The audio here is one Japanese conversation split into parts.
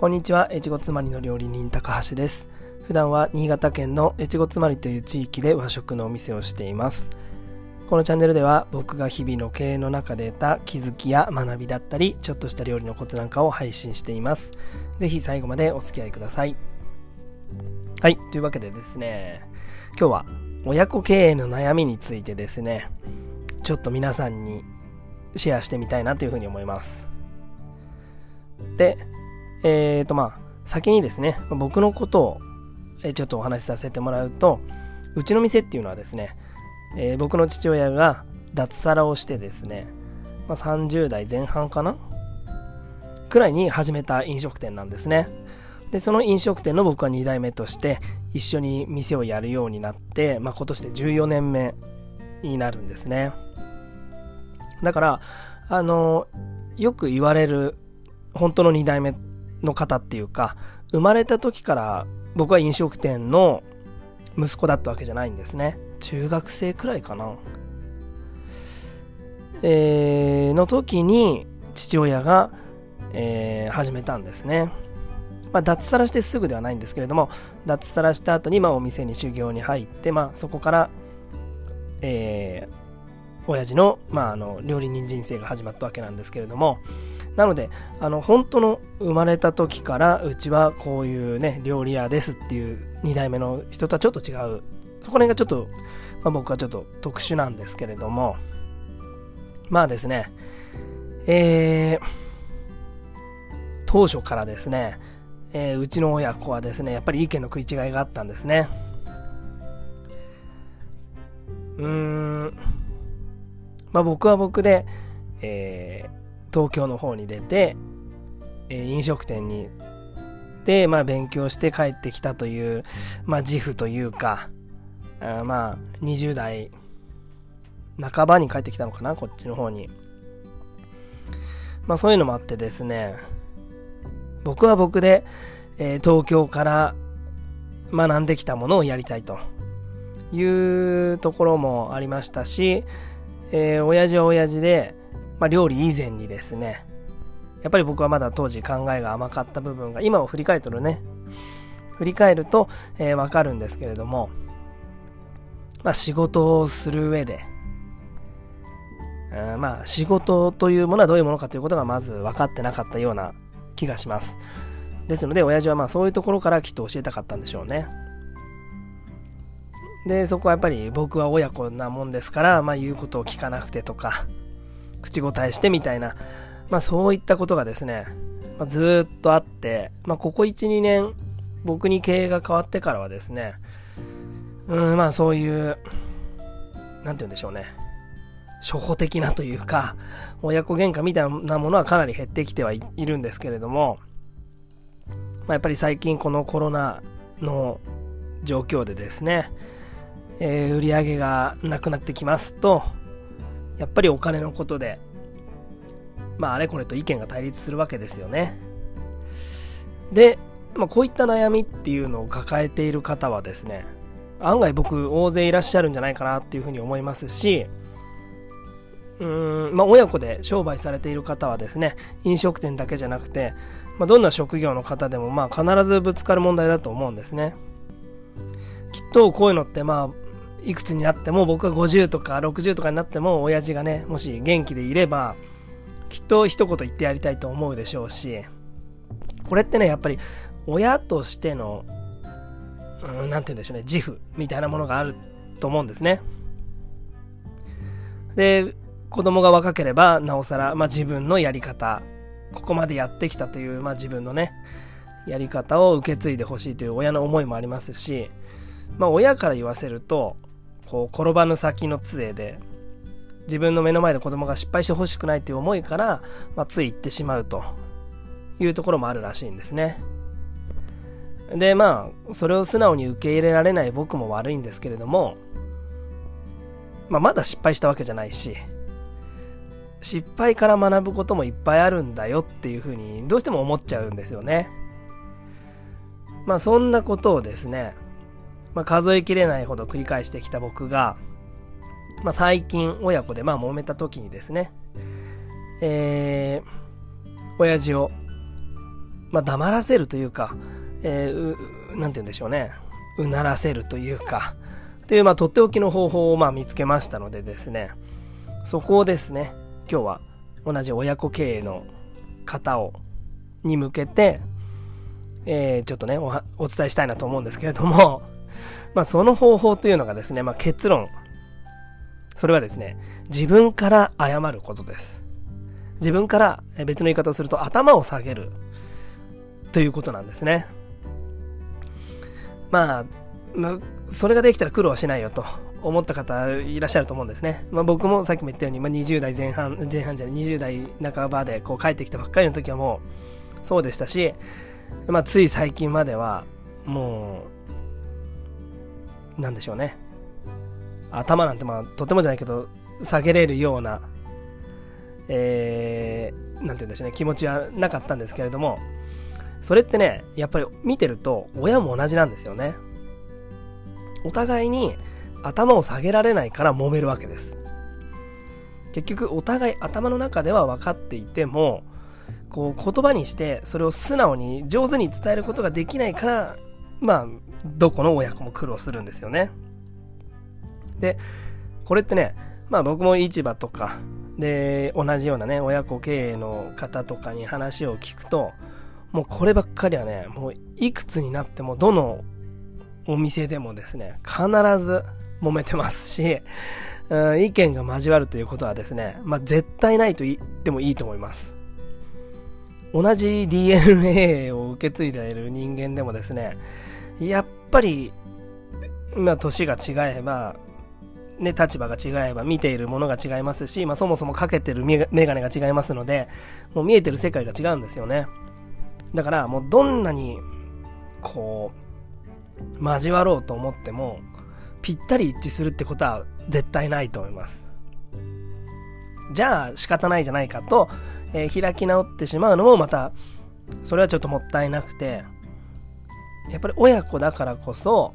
こんにちは、越後つまりの料理人高橋です。普段は新潟県の越後つまりという地域で和食のお店をしています。このチャンネルでは僕が日々の経営の中で得た気づきや学びだったり、ちょっとした料理のコツなんかを配信しています。ぜひ最後までお付き合いください。はい、というわけでですね、今日は親子経営の悩みについてですね、ちょっと皆さんにシェアしてみたいなというふうに思います。で、えっ、ー、とまあ、先にですね、僕のことをちょっとお話しさせてもらうと、うちの店っていうのはですね、えー、僕の父親が脱サラをしてですね、まあ、30代前半かなくらいに始めた飲食店なんですね。で、その飲食店の僕は2代目として一緒に店をやるようになって、まあ、今年で14年目になるんですね。だから、あの、よく言われる本当の2代目の方っていうか、生まれた時から僕は飲食店の息子だったわけじゃないんですね。中学生くらいかな。えー、の時に父親が、えー、始めたんですね。まあ、脱サラしてすぐではないんですけれども、脱サラした後に、まあ、お店に修行に入って、まあ、そこから、えー、親父の、まあ、あの料理人人生が始まったわけなんですけれども、なので、あの、本当の生まれた時から、うちはこういうね、料理屋ですっていう2代目の人とはちょっと違う。そこら辺がちょっと、まあ、僕はちょっと特殊なんですけれども、まあですね、えー、当初からですね、えー、うちの親子はですね、やっぱり意見の食い違いがあったんですね。うーん、まあ僕は僕で、えー、東京の方に出て、え飲食店にで、まあ、勉強して帰ってきたという、まあ、自負というか、あまあ、20代半ばに帰ってきたのかな、こっちの方に。まあ、そういうのもあってですね、僕は僕で、えー、東京から学んできたものをやりたいというところもありましたし、えー、親父は親父で、まあ、料理以前にですね、やっぱり僕はまだ当時考えが甘かった部分が、今を振り返るとね、振り返ると、えー、わかるんですけれども、まあ、仕事をする上で、まあ、仕事というものはどういうものかということがまず分かってなかったような気がします。ですので、親父はまあそういうところからきっと教えたかったんでしょうね。で、そこはやっぱり僕は親子なもんですから、まあ言うことを聞かなくてとか、口答えしてみたいな、まあそういったことがですね、まあ、ずっとあって、まあここ1、2年僕に経営が変わってからはですね、うん、まあそういう、なんて言うんでしょうね。初歩的なというか、親子喧嘩みたいなものはかなり減ってきてはいるんですけれども、まあ、やっぱり最近このコロナの状況でですね、えー、売り上げがなくなってきますと、やっぱりお金のことで、まあ、あれこれと意見が対立するわけですよね。で、まあ、こういった悩みっていうのを抱えている方はですね、案外僕大勢いらっしゃるんじゃないかなっていうふうに思いますし、うーん、まあ、親子で商売されている方はですね、飲食店だけじゃなくて、まあ、どんな職業の方でもまあ必ずぶつかる問題だと思うんですね。きっとこういうのってまあいくつになっても僕が50とか60とかになっても親父がねもし元気でいればきっと一言言ってやりたいと思うでしょうしこれってねやっぱり親としての何、うん、て言うんでしょうね自負みたいなものがあると思うんですね。で子供が若ければなおさら、まあ、自分のやり方ここまでやってきたという、まあ、自分のねやり方を受け継いでほしいという親の思いもありますしまあ親から言わせるとこう転ばぬ先の杖で自分の目の前で子供が失敗してほしくないという思いから、まあ、つい行ってしまうというところもあるらしいんですね。でまあそれを素直に受け入れられない僕も悪いんですけれども、まあ、まだ失敗したわけじゃないし失敗から学ぶこともいっぱいあるんだよっていうふうにどうしても思っちゃうんですよね。まあそんなことをですねまあ、数えきれないほど繰り返してきた僕が、まあ、最近親子でまあ揉めた時にですね、えー、親父をまあ、黙らせるというか、えー、なんて言うんでしょうね、うならせるというか、という、まあ、とっておきの方法を、まあ、見つけましたのでですね、そこをですね、今日は同じ親子経営の方を、に向けて、えー、ちょっとねお、お伝えしたいなと思うんですけれども、まあ、その方法というのがですね、まあ、結論、それはですね、自分から謝ることです。自分から別の言い方をすると頭を下げるということなんですね。まあ、それができたら苦労しないよと思った方いらっしゃると思うんですね。まあ、僕もさっきも言ったように、まあ、20代前半、前半じゃない、20代半ばでこう帰ってきたばっかりの時はもうそうでしたし、まあ、つい最近まではもう、なんでしょうね。頭なんてまあとてもじゃないけど、下げれるような、えー、なんて言うんでしょうね、気持ちはなかったんですけれども、それってね、やっぱり見てると親も同じなんですよね。お互いに頭を下げられないから揉めるわけです。結局お互い頭の中では分かっていてもこう言葉にしてそれを素直に上手に伝えることができないからまあどこの親子も苦労するんですよね。でこれってねまあ僕も市場とかで同じようなね親子経営の方とかに話を聞くともうこればっかりはねもういくつになってもどのお店でもですね必ず揉めてますし、意見が交わるということはですね、まあ、絶対ないと言ってもいいと思います。同じ DNA を受け継いでいる人間でもですね、やっぱり、まあ、年が違えば、ね、立場が違えば見ているものが違いますし、まあ、そもそもかけてるメガネが違いますので、もう見えてる世界が違うんですよね。だから、もうどんなに、こう、交わろうと思っても、ぴったり一致するってことは絶対ないと思います。じゃあ仕方ないじゃないかと、えー、開き直ってしまうのもまたそれはちょっともったいなくてやっぱり親子だからこそ、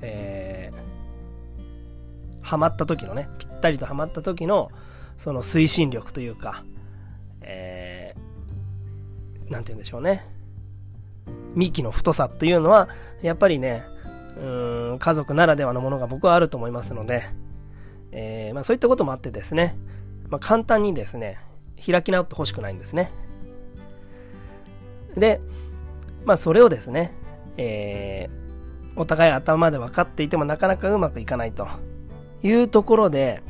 えー、ハマった時のねぴったりとハマった時のその推進力というか、えー、なんて言うんでしょうね。幹の太さというのはやっぱりねうん家族ならではのものが僕はあると思いますので、えー、まあ、そういったこともあってですね、まあ、簡単にですね開き直ってほしくないんですね。でまあそれをですね、えー、お互い頭で分かっていてもなかなかうまくいかないというところで、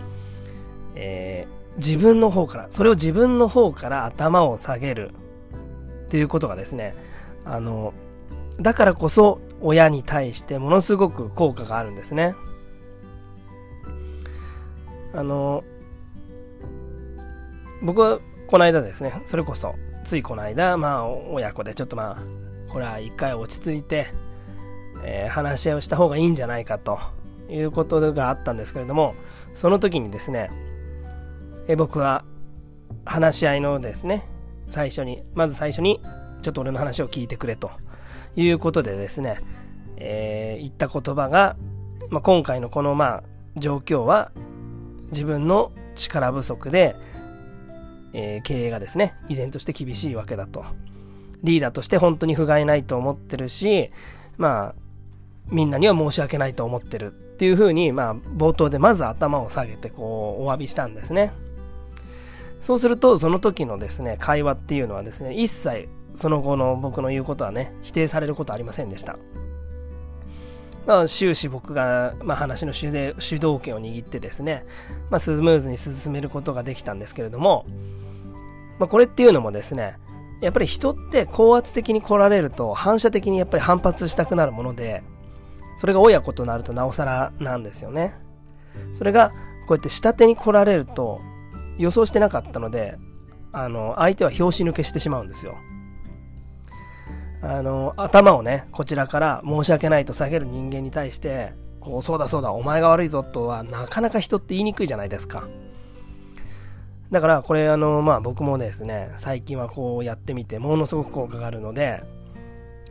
えー、自分の方からそれを自分の方から頭を下げるっていうことがですねあのだからこそ親に対してものすごく効果があるんですね。あの僕はこの間ですねそれこそついこの間まあ親子でちょっとまあこれは一回落ち着いて、えー、話し合いをした方がいいんじゃないかということがあったんですけれどもその時にですね、え僕は話し合いのですね最初にまず最初にちょっと俺の話を聞いてくれということでですね、えー、言った言葉が、まあ、今回のこのまあ状況は自分の力不足で、えー、経営がですね依然として厳しいわけだと。リーダーとして本当に不甲斐ないと思ってるしまあみんなには申し訳ないと思ってるっていうふうに、まあ、冒頭でまず頭を下げてこうお詫びしたんですね。そうするとその時のですね会話っていうのはですね一切その後の僕の言うことはね否定されることはありませんでした。まあ、終始僕が、まあ、話の主主導権を握ってですね、まあ、スムーズに進めることができたんですけれども、まあ、これっていうのもですねやっぱり人って高圧的に来られると反射的にやっぱり反発したくなるものでそれが親子となるとなおさらなんですよね。それがこうやって下手に来られると予想してなかったのであの相手は拍子抜けしてしまうんですよ。あの頭をねこちらから申し訳ないと下げる人間に対してこうそうだそうだお前が悪いぞとはなかなか人って言いにくいじゃないですか。だからこれあのまあ僕もですね最近はこうやってみてものすごく効果があるので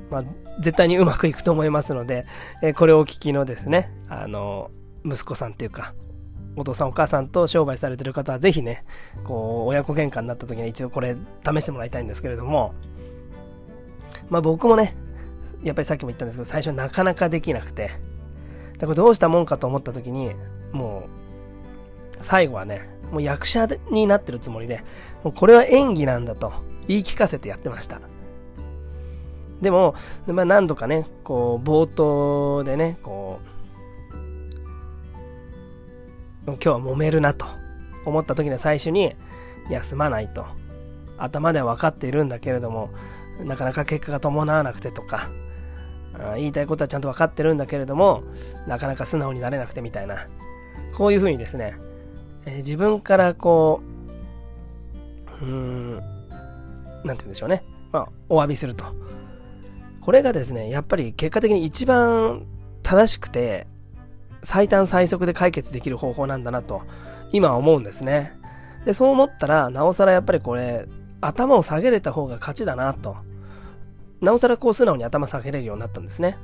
まあ、絶対にうまくいくと思いますので、えこれをお聞きのですねあの息子さんっていうかお父さんお母さんと商売されてる方はぜひねこう親子喧嘩になった時に一度これ試してもらいたいんですけれどもまあ僕もね、やっぱりさっきも言ったんですけど、最初なかなかできなくて、だからどうしたもんかと思った時に、もう、最後はね、もう役者になってるつもりで、もうこれは演技なんだと言い聞かせてやってました。でも、まあ、何度かね、こう、冒頭でね、こう、今日は揉めるなと思った時には最初に、休まないと。頭では分かっているんだけれども、なかなか結果が伴わなくてとか、言いたいことはちゃんと分かってるんだけれども、なかなか素直になれなくてみたいな、こういうふうにですね、えー、自分からこう、うーん、なんて言うんでしょうね。まあ、お詫びすると。これがですね、やっぱり結果的に一番正しくて、最短最速で解決できる方法なんだなと、今は思うんですね。で、そう思ったら、なおさらやっぱりこれ、頭を下げれた方が勝ちだなと。なおさらこう素直に頭下げれるようになったんですね。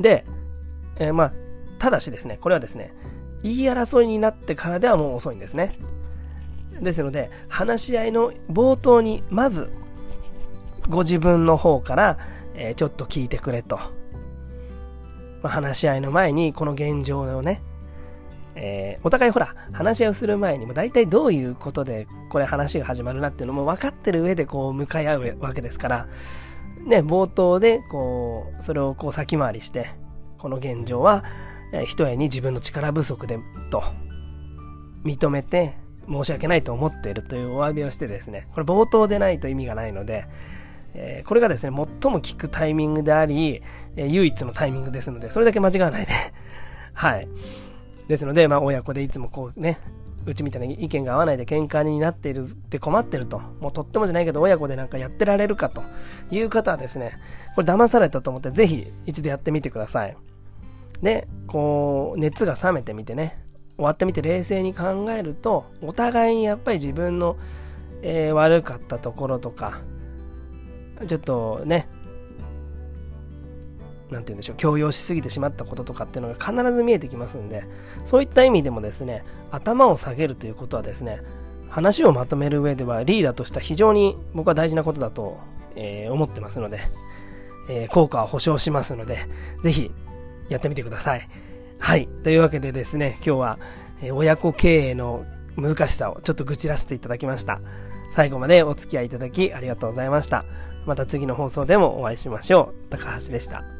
で、えー、まあ、ただしですね、これはですね、言い争いになってからではもう遅いんですね。ですので、話し合いの冒頭に、まず、ご自分の方から、えー、ちょっと聞いてくれと。まあ、話し合いの前に、この現状をね、えー、お互いほら、話し合いをする前にも大体どういうことでこれ話が始まるなっていうのも分かってる上でこう向かい合うわけですから、ね、冒頭でこう、それをこう先回りして、この現状は、一重に自分の力不足で、と、認めて申し訳ないと思っているというお詫びをしてですね、これ冒頭でないと意味がないので、えー、これがですね、最も効くタイミングであり、え、唯一のタイミングですので、それだけ間違わないで はい。ですので、まあ、親子でいつもこうね、うちみたいな意見が合わないで喧嘩になっているって困ってると、もうとってもじゃないけど親子でなんかやってられるかという方はですね、これ騙されたと思ってぜひ一度やってみてください。で、こう、熱が冷めてみてね、終わってみて冷静に考えると、お互いにやっぱり自分の、えー、悪かったところとか、ちょっとね、なんて言うんでしょう、強要しすぎてしまったこととかっていうのが必ず見えてきますんで、そういった意味でもですね、頭を下げるということはですね、話をまとめる上ではリーダーとしては非常に僕は大事なことだと、えー、思ってますので、えー、効果は保証しますので、ぜひやってみてください。はい。というわけでですね、今日は、親子経営の難しさをちょっと愚痴らせていただきました。最後までお付き合いいただきありがとうございました。また次の放送でもお会いしましょう。高橋でした。